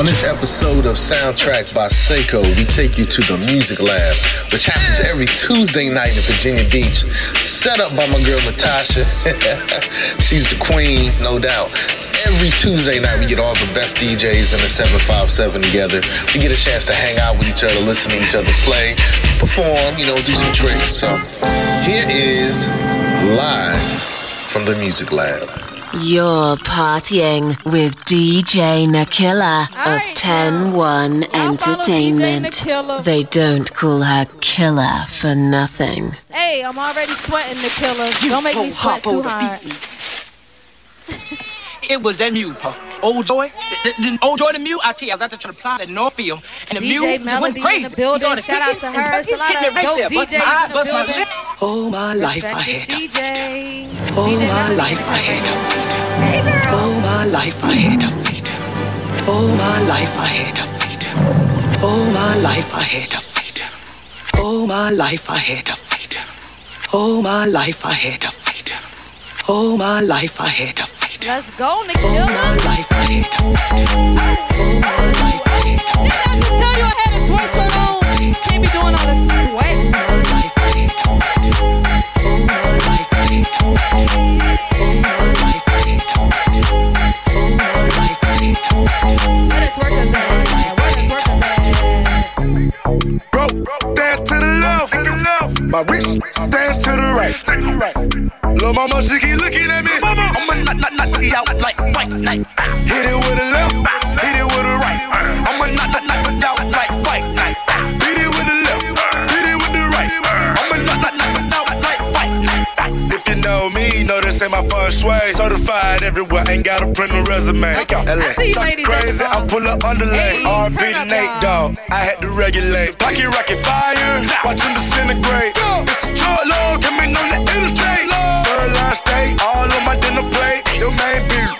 On this episode of Soundtrack by Seiko, we take you to the Music Lab, which happens every Tuesday night in Virginia Beach. Set up by my girl Natasha. She's the queen, no doubt. Every Tuesday night, we get all the best DJs in the 757 together. We get a chance to hang out with each other, listen to each other play, perform, you know, do some tricks. So here is live from the Music Lab. You're partying with DJ Nakilla of 10 1 Entertainment. They don't call her Killer for nothing. Hey, I'm already sweating the killer. Don't make me sweat too hard. It was that mule, Paul. Old Joy, the, the, old Joy the mule. I tell you, I was out there trying to plot at Northfield, and the mule just went in crazy. the building. Shout out kicking to her. It's a lot of right dope there. Bust my in the bust my building. lip. Oh, my life I had this DJ. All my life I had. Hey, girl. Oh, my life I had feed. All my life I had feed. All my life I had feed. All my life I had feed. All my life I had feed. All my life I had to feed. Let's go, All my Nakilla. life I had to feed. All my life I had to Didn't I just tell you I had a sweatshirt on? Can't be doing all this sweat. All my life I had to feed. All my life I had to feed. All my life I had to feed. All my life I had to feed. Where the twerkers at? Where the twerkers at? Broke, stand to the left, to the left. My wrist, stand to the right, to the right. Lil' mama, she keep looking at me. I'ma knock, knock, knock, knock you out like white night. Hit it with a left, hit it with a right. I'ma knock, knock, knock you out like white Know me, know this ain't my first way. Certified everywhere, ain't got a print resume. Take out LA. see you ladies at the Crazy, I pull up underlay. Hey, RB Nate, dog. I had to regulate. Pocket rocket fire, watch him disintegrate. It's a short load, coming on the interstate. Sirloin steak, all on my dinner plate. Your main bitch,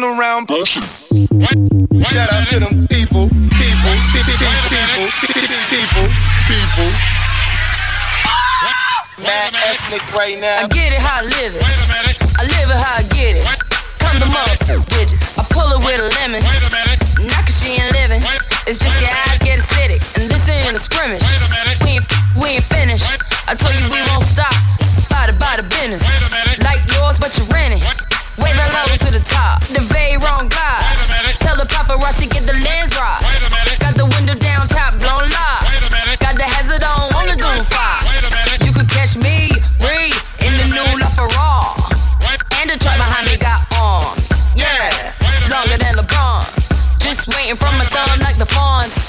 running around pushing. Shout out to them people, people, people, people, people, people. Mad ethnic right now. I get it how I live it. I live it how I get it. Come to motherfucking bitches. I pull it with a lemon. Not cause she ain't living. It's just your eyes get acidic, And this ain't a scrimmage. lawn.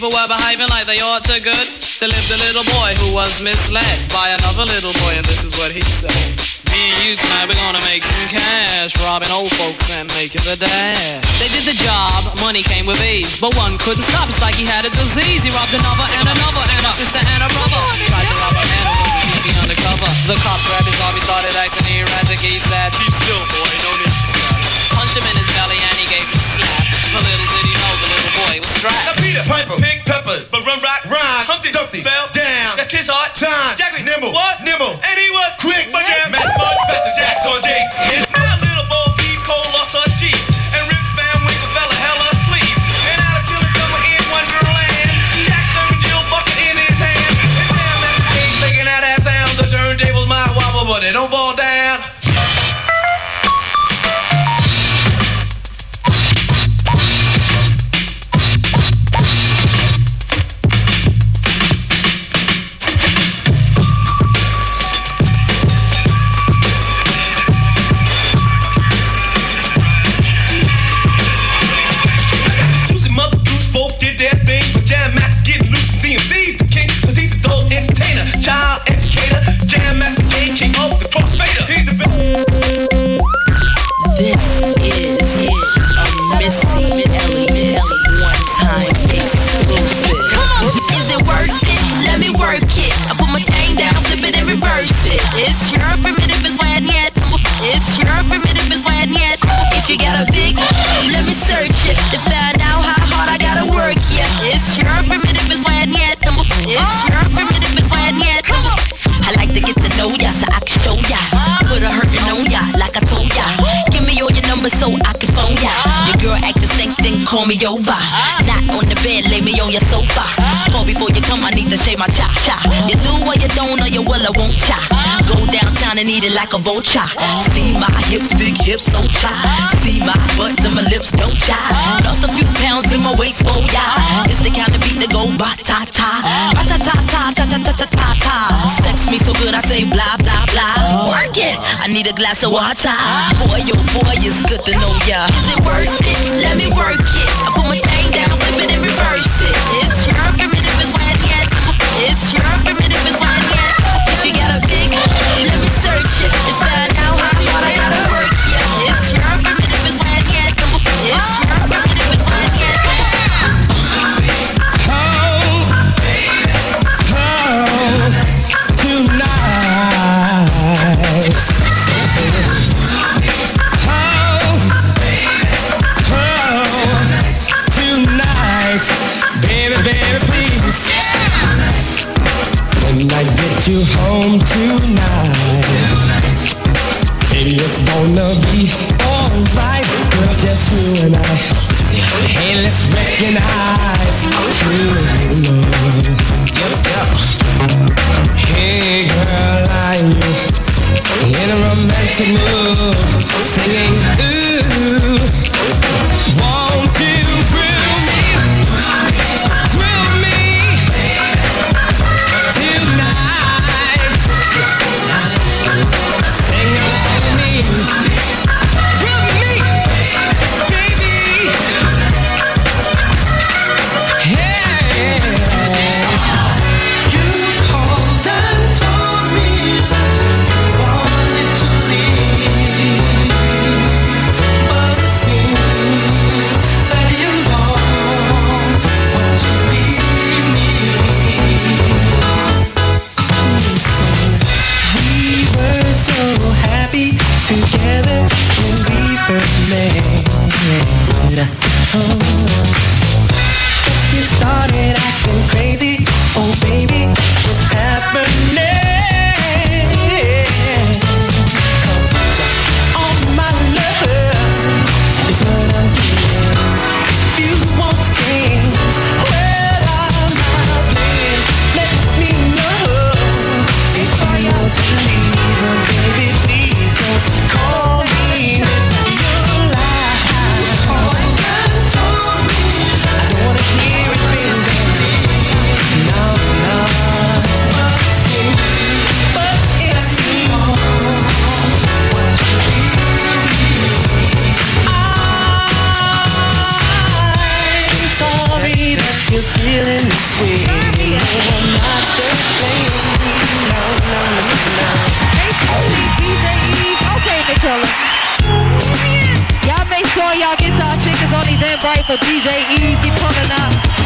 people were behaving like they ought to good. There lived a little boy who was misled by another little boy, and this is what he said. Me and you tonight, we're gonna make some cash, robbing old folks and making the dash. They did the job, money came with ease, but one couldn't stop. It's like he had a disease. He robbed another and another and a sister and a brother. Tried to rob a man who was easy undercover. The cop grabbed his arm, he started acting erratic. He said, "Keep still, boy, no need to Punch him in his belly Strap. Peter. Piper. Pick peppers. But run right, Rhyme. Humpty. Dumpty. Fell down. That's his heart. Time. Jackman. Nimble. What? Nimble. And he was quick. But yeah. Max Martin. Jackson. Jace. His. call me over. Not on the bed, lay me on your sofa. Call before you come, I need to shave my cha cha. You do what you don't, or you will, I won't cha. Go downtown and eat it like a vulture. See my hips, big hips, don't try. See my butts and my lips, don't jive. Lost a few pounds in my waist, oh yeah. It's the kind of beat that go ba ta ta, ba ta ta ta ta ta ta ta ta ta. Sex me so good, I say blah blah blah. Work it. I need a glass of water. Boy, yo, boy, it's good to know ya. Is it worth it? Let me work it. I put my Eventbrite for DJ Easy pulling up.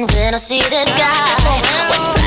When I see this guy. What's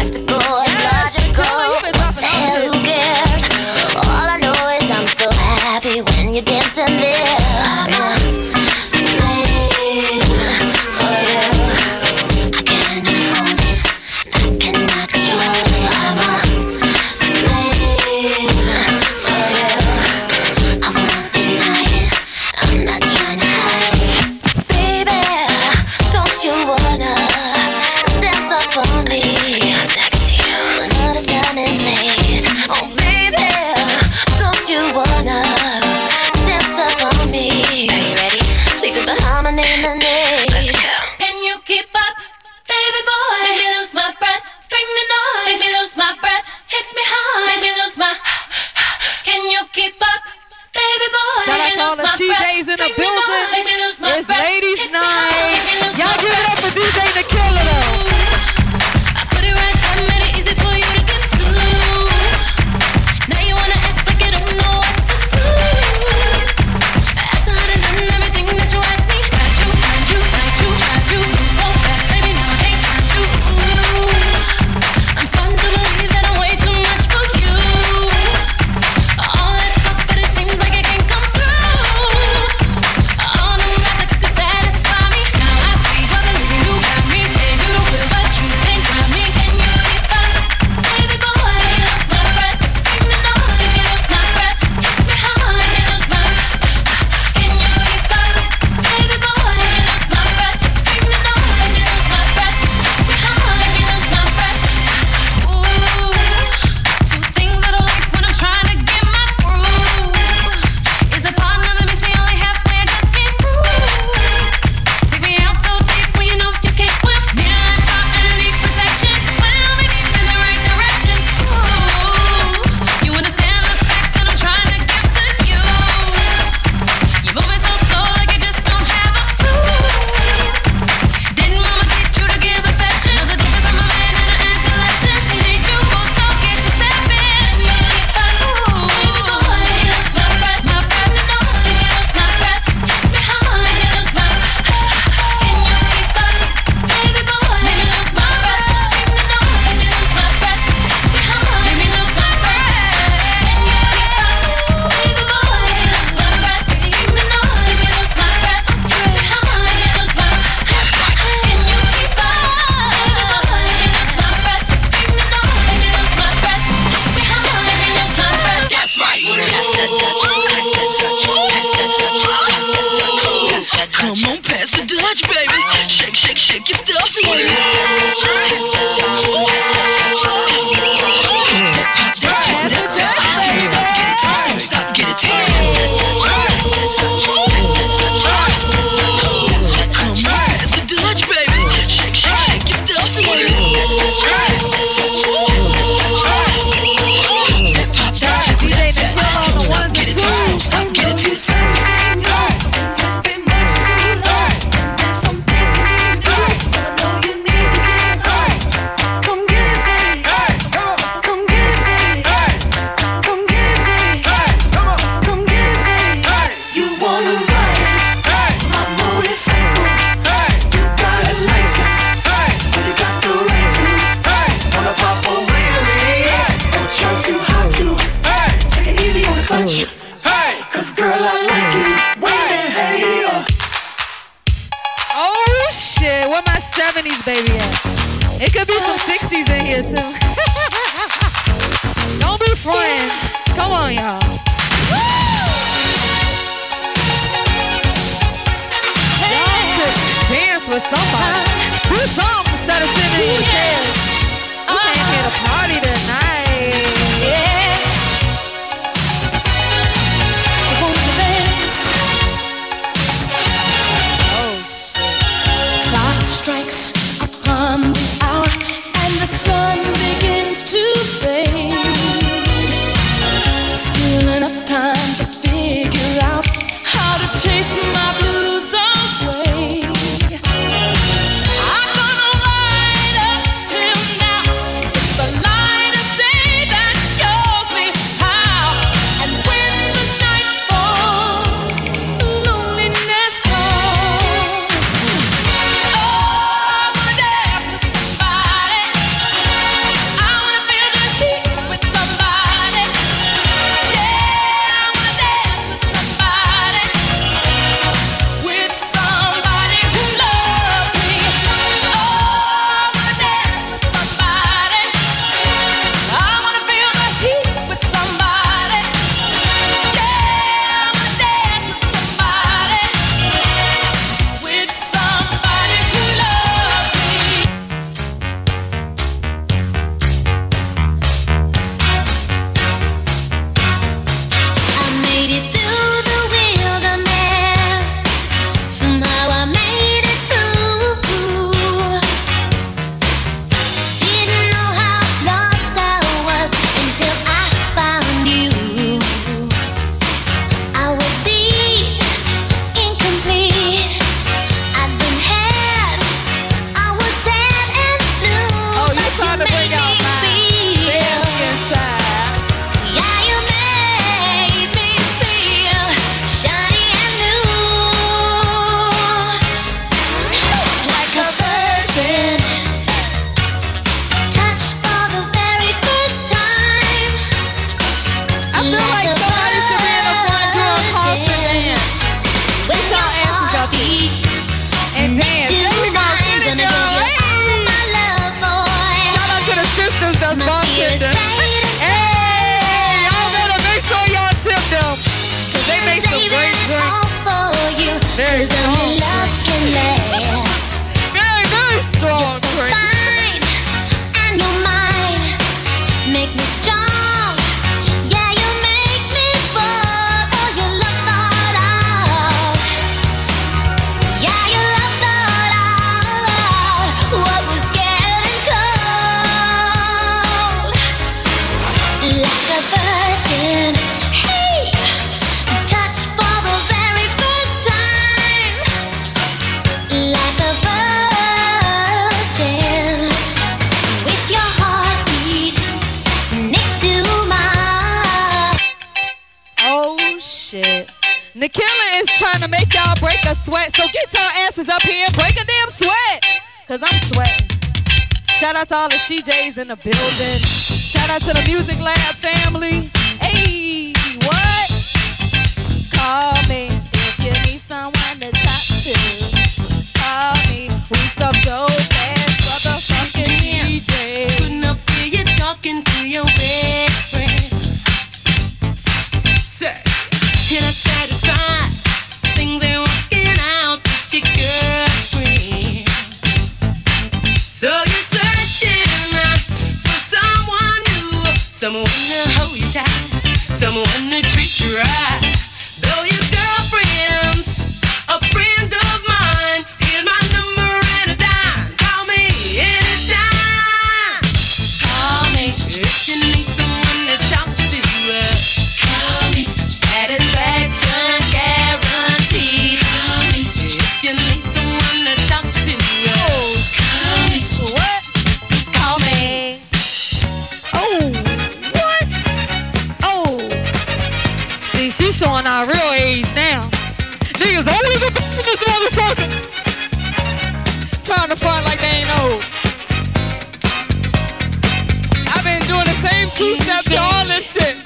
to make y'all break a sweat. So get your asses up here and break a damn sweat. Cause I'm sweating. Shout out to all the CJs in the building. Shout out to the Music Lab family. Hey, what? Call me if you need someone to talk to. Call me. We some dope ass motherfucking DJ. Couldn't feel you talking to your baby. Someone to hold you tight, someone to treat you right. two step to all this shit.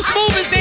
this moment. They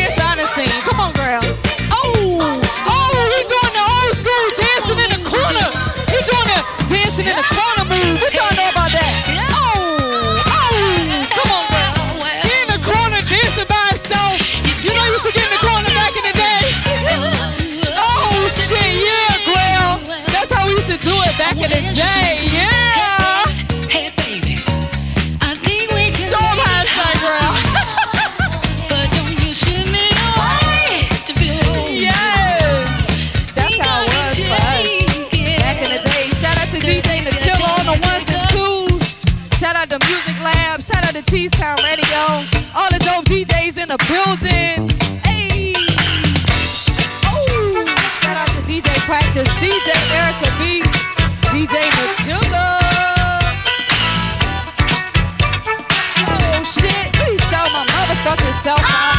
to Cheese Town Radio. All the dope DJs in the building. Hey. Oh, shout out to DJ Practice, DJ Erica B, DJ Matilda. Oh shit, please show my motherfucking self out.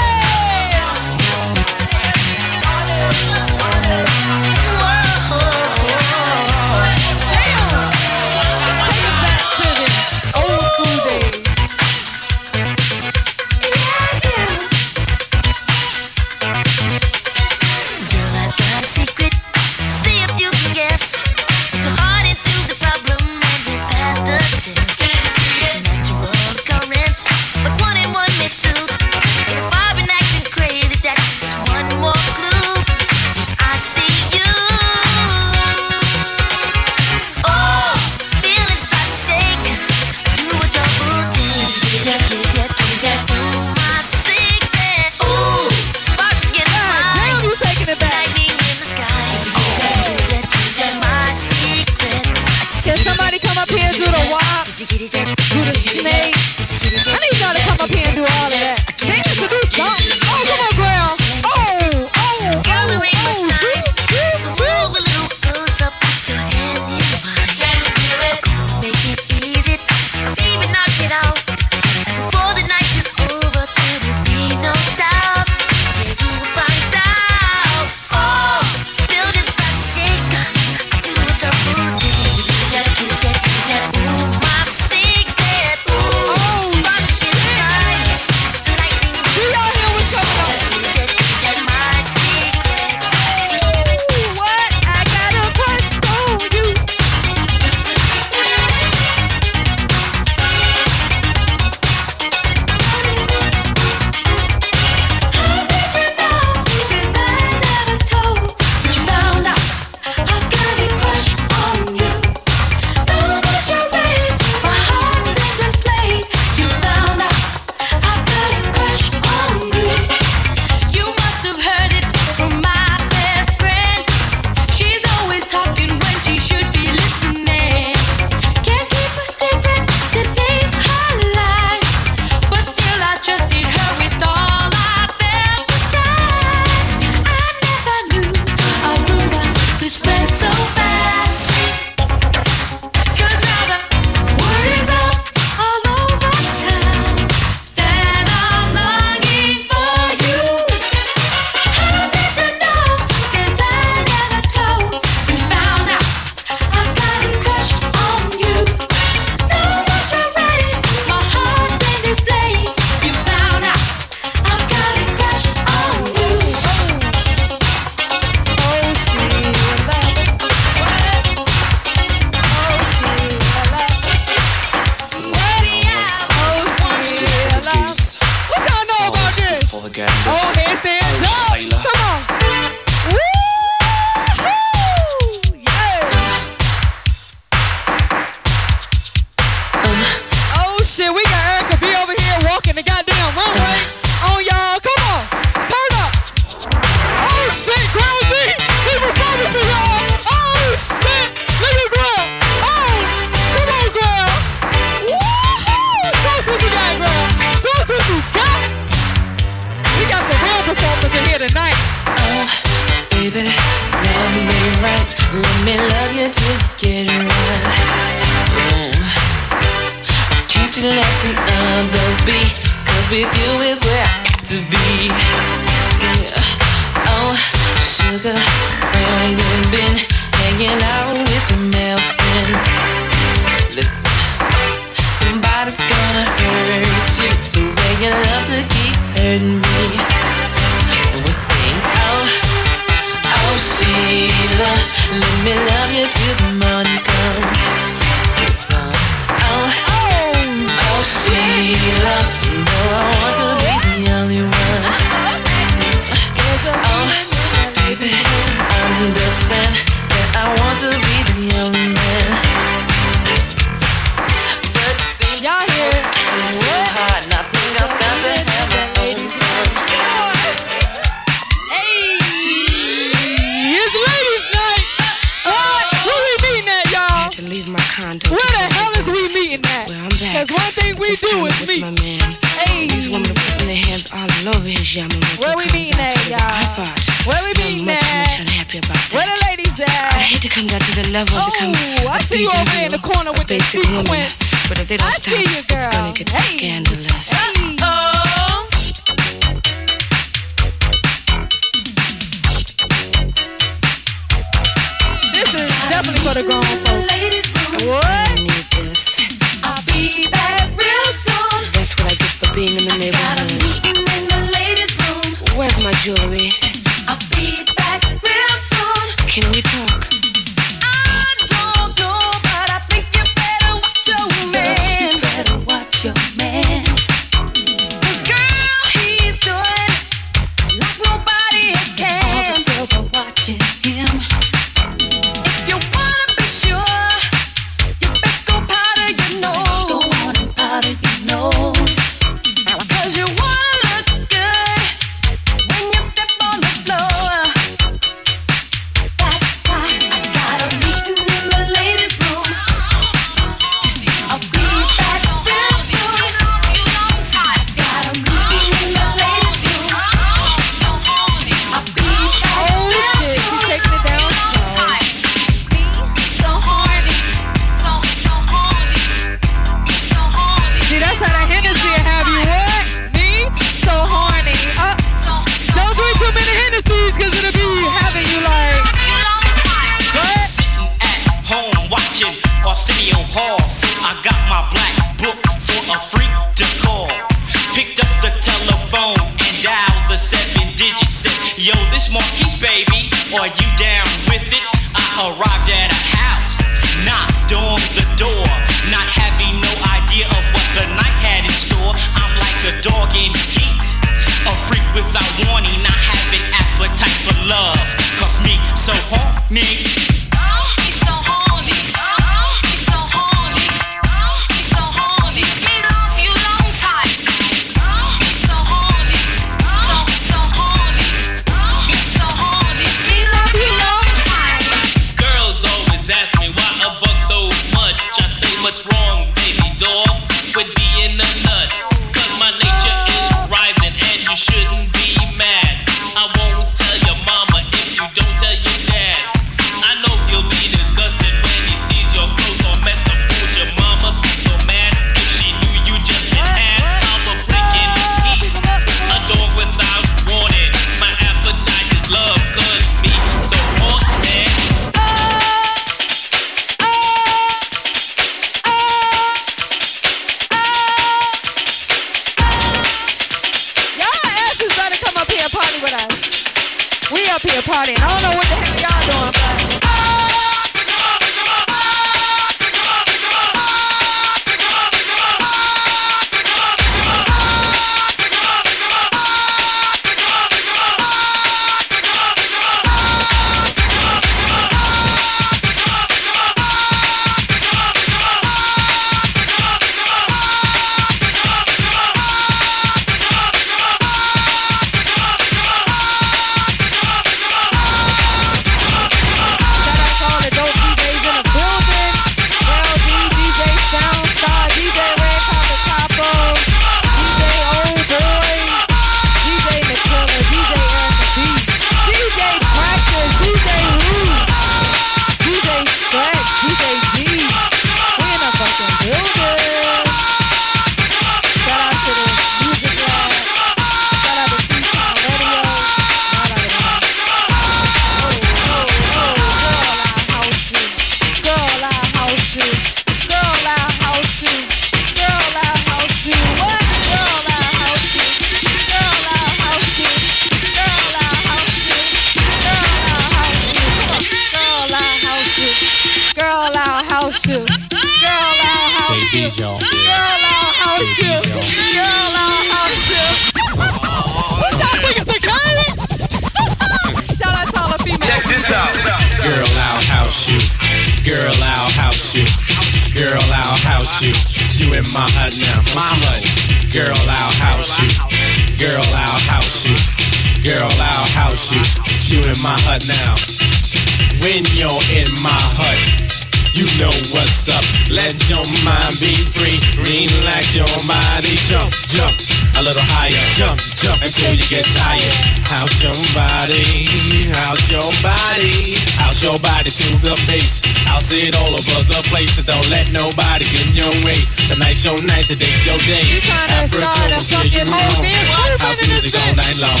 your body to the face. I'll see it all over the place, so don't let nobody get in your way. Tonight's your night, today's your day. You trying oh, to start a fucking movie? House music all night long.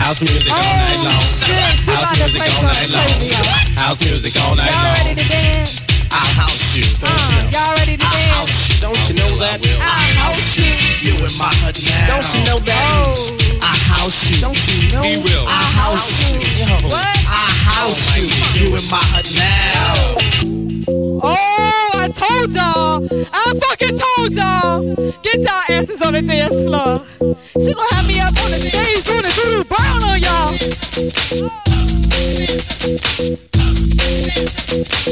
House music all night long. House music all night long. House music all night long. Y'all ready to dance? floor. She have me up on the brown on y'all.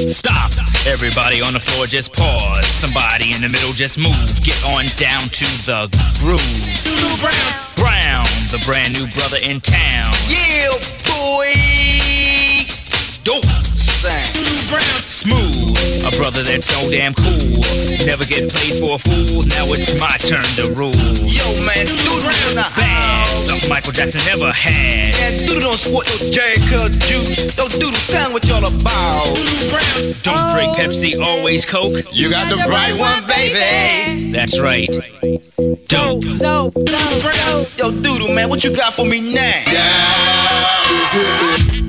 Stop. Everybody on the floor just pause. Somebody in the middle just move. Get on down to the groove. Doodle brown. Brown, the brand new brother in town. Yeah, boy. Dope thing. Smooth, a brother that's so damn cool. Never get played for a fool. Now it's my turn to rule. Yo, man, dude, round the bad. Stuff Michael Jackson never had. That dude don't sport no Jheri Curl juice. Don't doodle sound what y'all about. Don't drink Pepsi, always Coke. You got the right one, baby. That's right. Dope. Dope. Dope. Yo, doodle, man, what you got for me now? Yeah.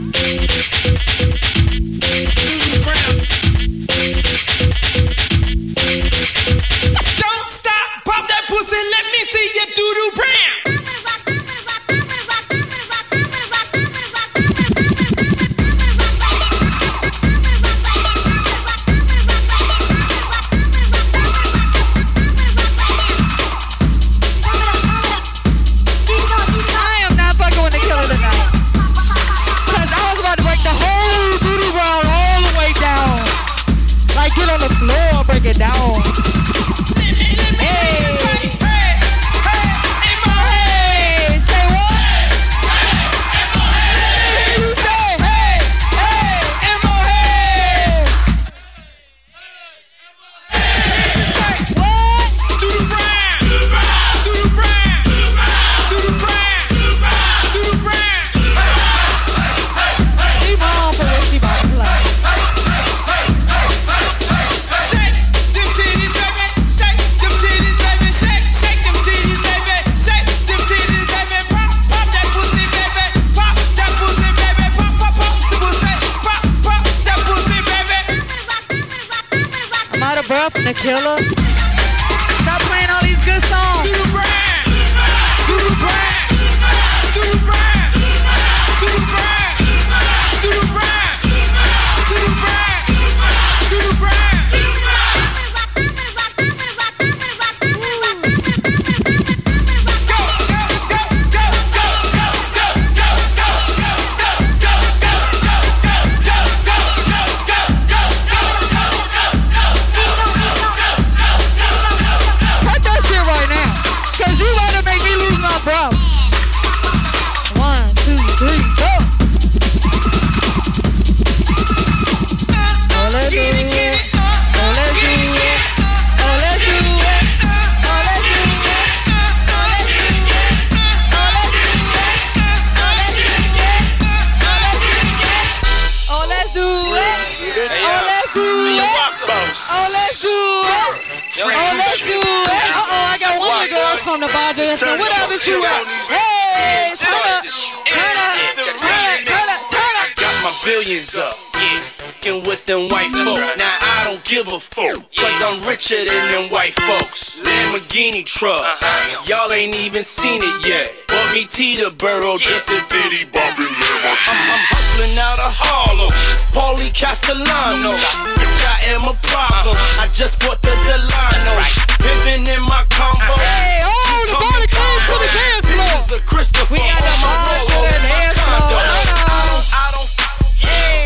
Richer than them white folks. Lamborghini truck, uh-huh. y'all ain't even seen it yet. Bought me Teterboro, just a bitty bumping I'm, I'm hustling out of Harlem, Paulie Castellano. Bitch, I am a problem. Uh-huh. I just bought the Delano, pimping in my combo. Uh-huh. Hey, oh, the body came to the dance floor. Christopher We got the on my body to Rolo, the dance floor. I don't, I don't,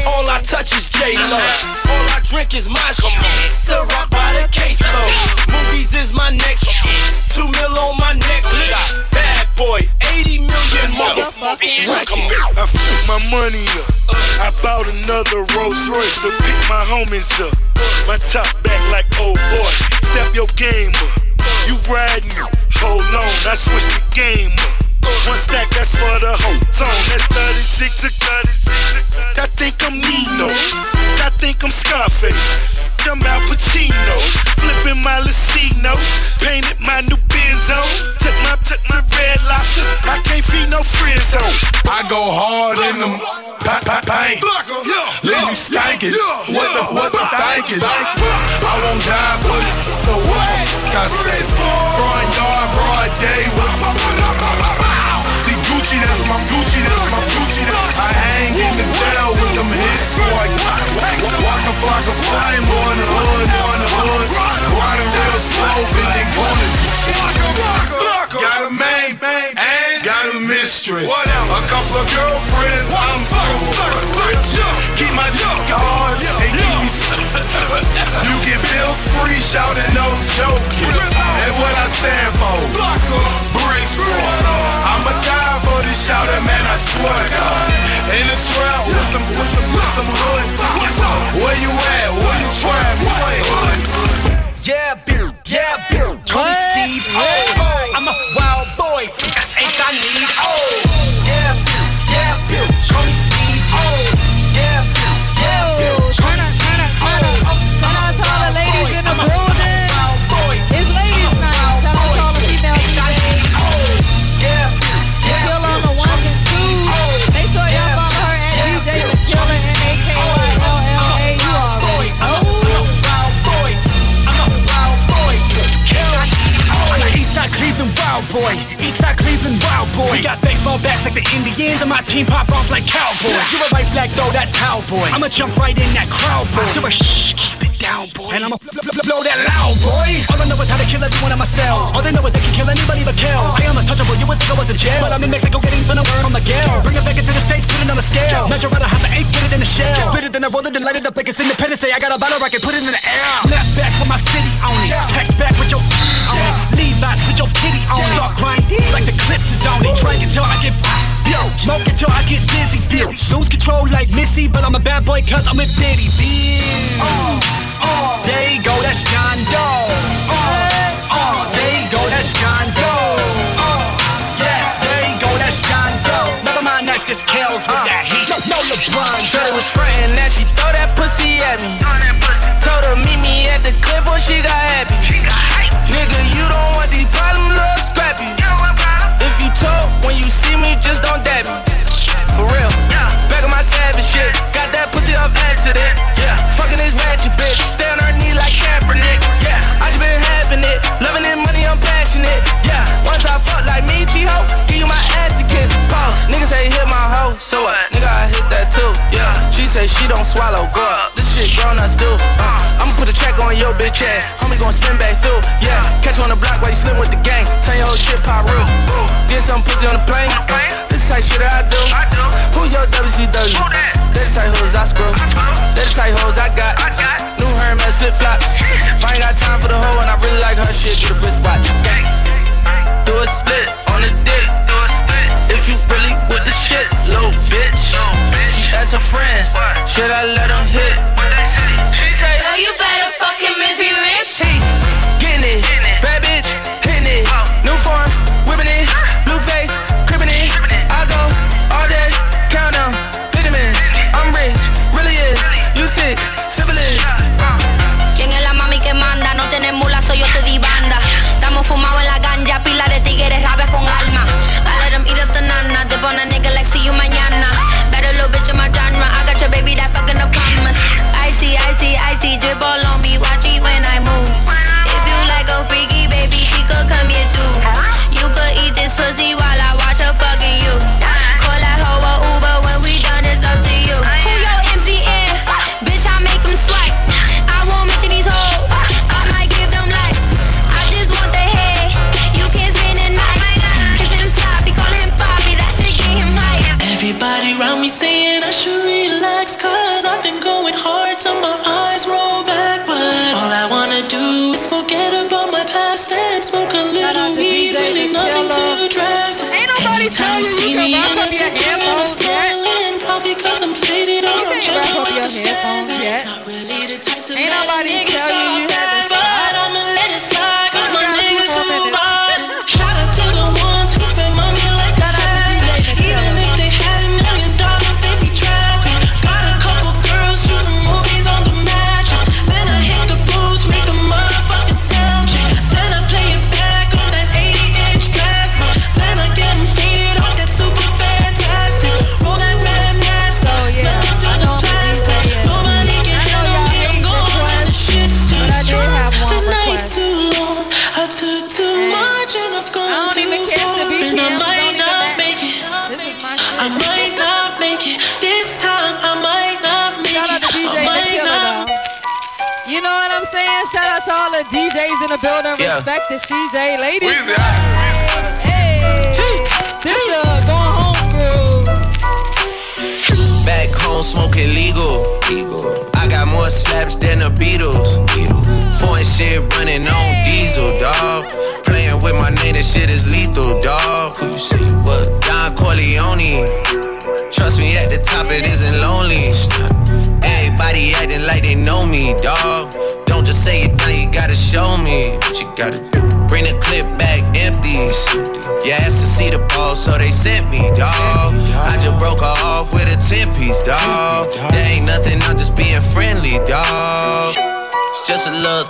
all I touch is J Lo. All I drink is my shit. So rock by the caseload. Movies is my next shit. Two mil on my necklace. Bad boy, 80 million motherfucking records. I put my money up. I bought another Rolls Royce to pick my homies up. My top back like old boy. Step your game up. You riding me. Hold on, I switch the game up. One stack, that's for the whole tone. That's 36 to 36. I think I'm Nino. I think I'm Scarface. I'm Al Pacino. Flipping my Lucino. Painted my new Benzo. Took my, took my red lobster. I can't feed no friends home. I go hard in them pa- pa- paint. Ladies stankin'. What the what the thinking? I won't die for it. So what I say? Front yard, broad day. See Gucci, that's my Gucci, that's my Gucci. I hang in the jail with them hit squad. Walk a flock of flame on the hood, on the hood. Riding real slow, bending corners. Got a main, and got a mistress. A couple of girlfriends, I'm so rich. Keep my dick hard and keep me You get I'ma jump right in that crowd, boy. Do a shh, keep it down, boy. And I'ma blow, blow that loud, boy. All I know is how to kill everyone in my cells. All they know is they can kill anybody but Kells. I am untouchable, you would think I was in jail. But I'm in Mexico getting fun word on my gal. Bring it back into the States, put it on a scale. Measure out how the ape, put it in the shell. Spit it, then I roll it, then light it up like it's independence. Say I got a bottle, rocket, put it in the air. Left back with my city on it. Text back with your on Leave Levi's with your pity on it. Start crying like the clips is on it. Try and tell I get by blow. Smoke until I get dizzy, bitch. Lose control like Missy, but I'm a bad boy cause I'm a Diddy, bitch. Oh, oh, there you go, that's John Doe. Oh, oh, oh, there you go, that's John Doe. Oh, oh, yeah, there you go, that's John Doe. Never mind, that's just Kells with that heat. Uh. No, no LeBron. Shorty was frontin' that she throw that pussy at me. Throw that pussy. Told her meet me at the clip, when she got she don't swallow. Grow up, this shit grown us do. Uh, I'ma put a check on your bitch ass. Homie gon' spin back through. Yeah, catch you on the block while you slim with the gang. Turn your whole shit pop real. Ooh. Get some pussy on the plane. This type shit I do. I do. Who your WCW? Who that? That's the type hoes I screw. That's the type hoes I got. I got. New Hermes flip some friends. Should I let them hit? DJs in the building. Yeah. Respect the CJ ladies. Weezy,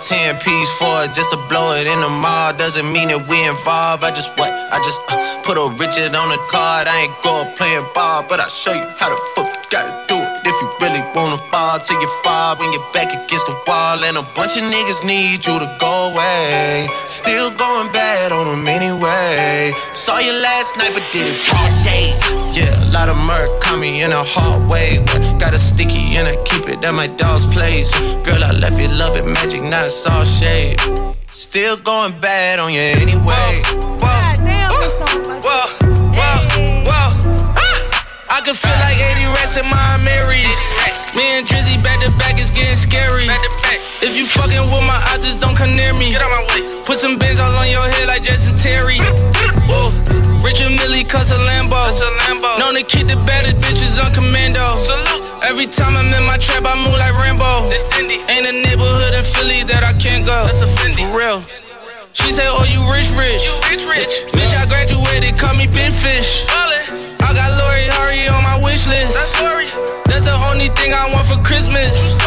10 piece for it just to blow it in the mall. Doesn't mean that we involved. I just what? I just uh, put a Richard on the card. I ain't going playing ball, but I'll show you how the fuck you gotta do it. If you really wanna ball. Till you five when you're back, you Bunch of niggas need you to go away. Still going bad on them anyway. Saw you last night, but did it all day. Yeah, a lot of murk caught me in a hard way. But got a sticky and I keep it at my dog's place. Girl, I left you loving magic, not saw shade. Still going bad on you anyway. Whoa, whoa, whoa, whoa, whoa, I can feel like 80 rats in my Marys. Me and Drizzy back to back is getting scary. If you fucking with my eyes, just don't come near me. Get out my way. Put some bins all on your head like Jason Terry. Whoa. Richard Mille cuss a Lambo. That's a Lambo. Known to keep the baddest bitches on commando. Salute. Every time I'm in my trap, I move like Rambo. Ain't a neighborhood in Philly that I can't go. That's a For real. She say, Oh, you rich, rich. You rich, rich. Bitch, I graduated, call me Big Fish. I got Lori Harvey on my wish list. That's Lori. That's the only thing I want for Christmas.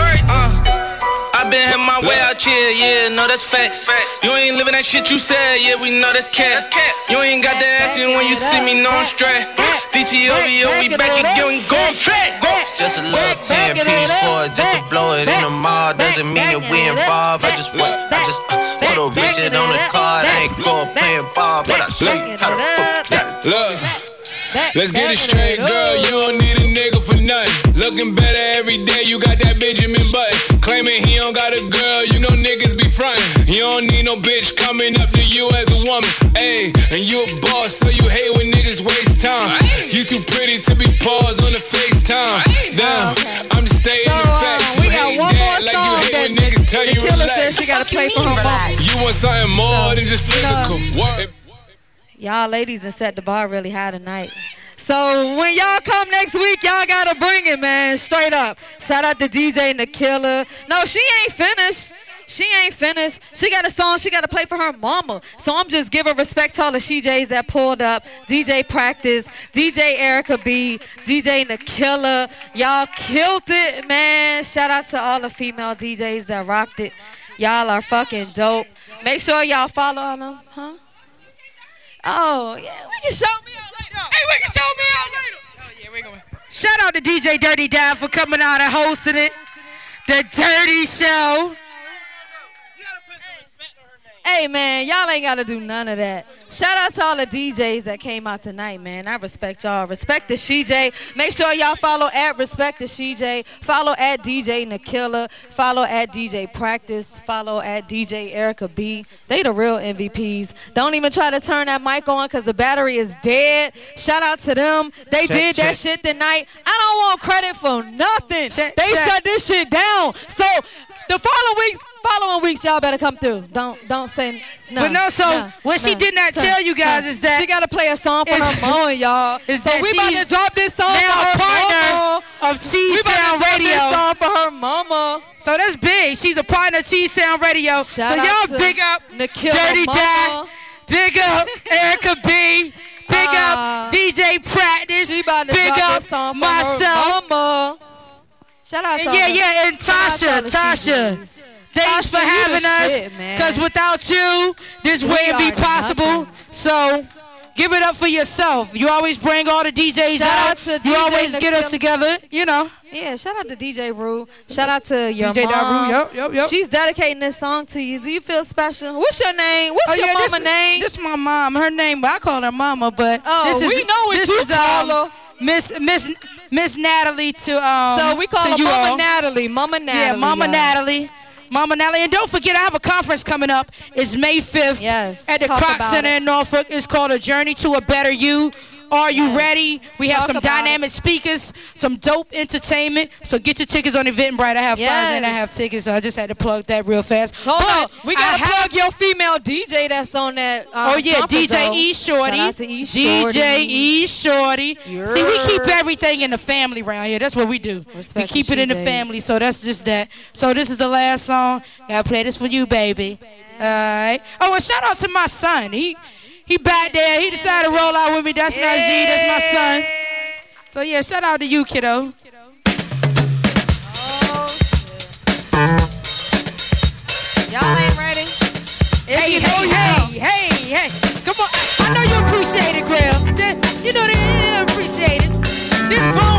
I been had my way out here, yeah, no, that's facts. You ain't living that shit you said, yeah, we know that's cat. You ain't got the action when you see me, no I'm straight. DTOVO, we back again, we going fat. Just a little 10 piece for it, just to blow it in the mall. Doesn't mean that we involved. I just what? I just uh, put a Richard on the card. I ain't going playing ball, but I show you how to fuck that. Look. Let's get it straight, girl. You don't need a nigga for nothing. Looking better every day. You got that Benjamin Button. Claiming he don't got a girl. You know niggas be frontin'. You don't need no bitch coming up to you as a woman. Ayy, and you a boss, so you hate when niggas waste time. You too pretty to be paused on the FaceTime. Damn, I'm just stating the uh, facts. we You got one more that like you hate that when niggas tell the you killer relax. says she gotta play for her mom. You want something more than just physical. Word. Y'all ladies and set the bar really high tonight. So when y'all come next week, y'all gotta bring it, man. Straight up. Shout out to DJ Killer. No, she ain't finished. She ain't finished. She got a song she gotta play for her mama. So I'm just giving respect to all the CJs that pulled up. DJ Practice, DJ Erica B, DJ Killer. Y'all killed it, man. Shout out to all the female DJs that rocked it. Y'all are fucking dope. Make sure y'all follow on them, huh? Oh, yeah, we can show me. Hey, we can show me out later. Oh, yeah, we going. Shout out to DJ Dirty Dad for coming out and hosting it. The Dirty Show. Hey, man, y'all ain't got to do none of that. Shout out to all the DJs that came out tonight, man. I respect y'all. Respect the CJ. Make sure y'all follow at Respect the CJ. Follow at DJ Nakilla. Follow at DJ Practice. Follow at DJ Erica B. They the real MVPs. Don't even try to turn that mic on because the battery is dead. Shout out to them. They Check, did that shit tonight. I don't want credit for nothing. they check. shut this shit down. So the following week, following weeks, y'all better come through. Don't don't say no. But no, so what she did not tell you guys is that she got to play a song for her mom, y'all. is so that we about to drop this song now for her partner mama. of T We about to Sound drop Radio. this song for her mama. So that's big. She's a partner of T Sound Radio. Shout so out y'all big up Nikhil Dirty Dad. Big up Erica B. Big Ah. up DJ Practice. She about to big drop up this song for myself. her mama. Shout out to And yeah, yeah, and shout out to all Tasha, Tasha. Thanks Tasha, for having us. shit. Cause without you, this We wouldn't be possible. nothing. So give it up for yourself. You always bring all the DJs Shout out. out you DJ always get us together. You know. Yeah, shout out to DJ Rue. Shout out to your DJ mom. Rue, yep, yep, yep. She's dedicating this song to you. Do you feel special? What's your name? What's Oh, your yeah, mama this, name? This is my mom. Her name, I call her mama, but Oh, this is, we know what this you is, um, Miss Miss Miss Natalie to um. so we call her Mama all. Natalie. Mama Natalie. Yeah, Mama y'all. Natalie. Mama Natalie. And don't forget, I have a conference coming up. It's May 5th Yes. at the Kroc Center it. in Norfolk. It's called A Journey to a Better You. Are you ready? We have Talk some dynamic speakers, some dope entertainment. So get your tickets on Eventbrite. I have flyers and I have tickets. So I just had to plug that real fast. Hold But on. We gotta plug your female DJ that's on that. Um, Oh yeah, DJ though. E Shorty. E Shorty. DJ E Shorty. See, we keep everything in the family around here. That's what we do. Respect we keep it in the family. So that's just that. So this is the last song. Gotta play this for you, baby. Alright. Oh, and shout out to my son. He he back there. He decided to roll out with me. That's not Z. That's my son. So yeah, shout out to you, kiddo. Oh, Y'all ain't ready. If Hey, you hey, you hey, hey, hey. Come on. I know you appreciate it, Grill. You know they appreciate it. This grown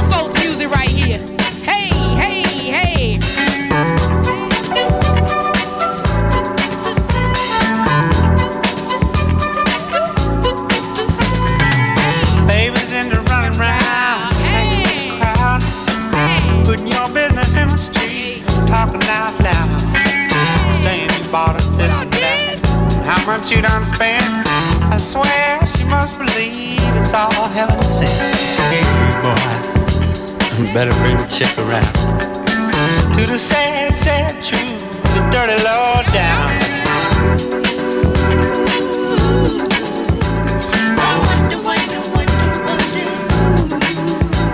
bought us this and that, how much you done spent. I swear she must believe it's all heaven sent. Hey boy, better bring the chick around. to the sad, sad truth, the dirty low down.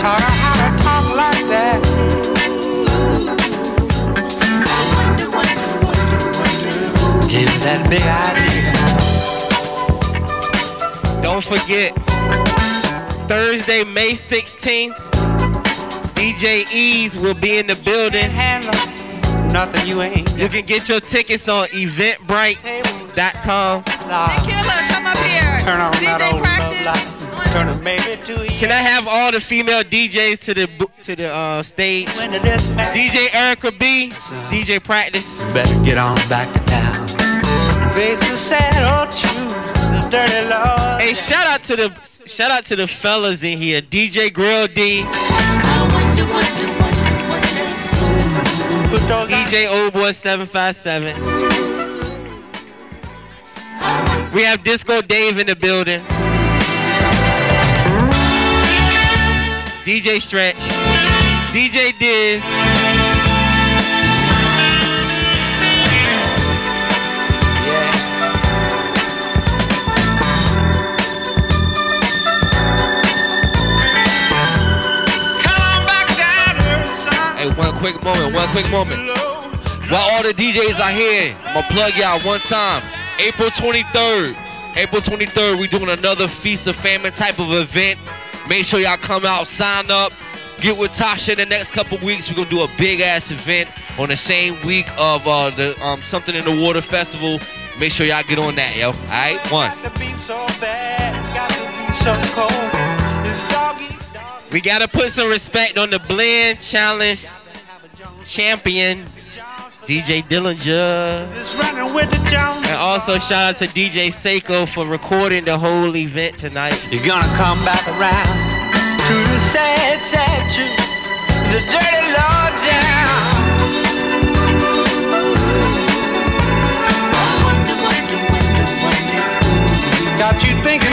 Taught her how to talk like that. That big idea. Don't forget, Thursday, May 16th, DJ Ease will be in the building. Nothing you ain't. You can get your tickets on eventbrite.com. Killer, come up here. Turn on that DJ old practice. love light. Turn a baby to a Can I have all the female DJs to the to the uh, stage? DJ Erica B, DJ Practice. Better get on back to town. Hey, shout out to the shout out to the fellas in here. DJ Grill D. DJ Old Boy 757. We have Disco Dave in the building. DJ Stretch. DJ Diz. One quick moment. While all the DJs are here, I'm gonna plug y'all one time. April 23rd. April 23rd, we doing another Feast of Famine type of event. Make sure y'all come out, sign up, get with Tasha in the next couple weeks. We're gonna do a big ass event on the same week of uh, the um, Something in the Water Festival. Make sure y'all get on that, yo. Alright? One. So bad, got to be so cold. This doggy We gotta put some respect on the Blend Challenge champion, DJ Dillinger. is running with the Jones. And also shout out to DJ Seiko for recording the whole event tonight. You're gonna come back around to the sad, sad truth, the dirty law down. Got you thinking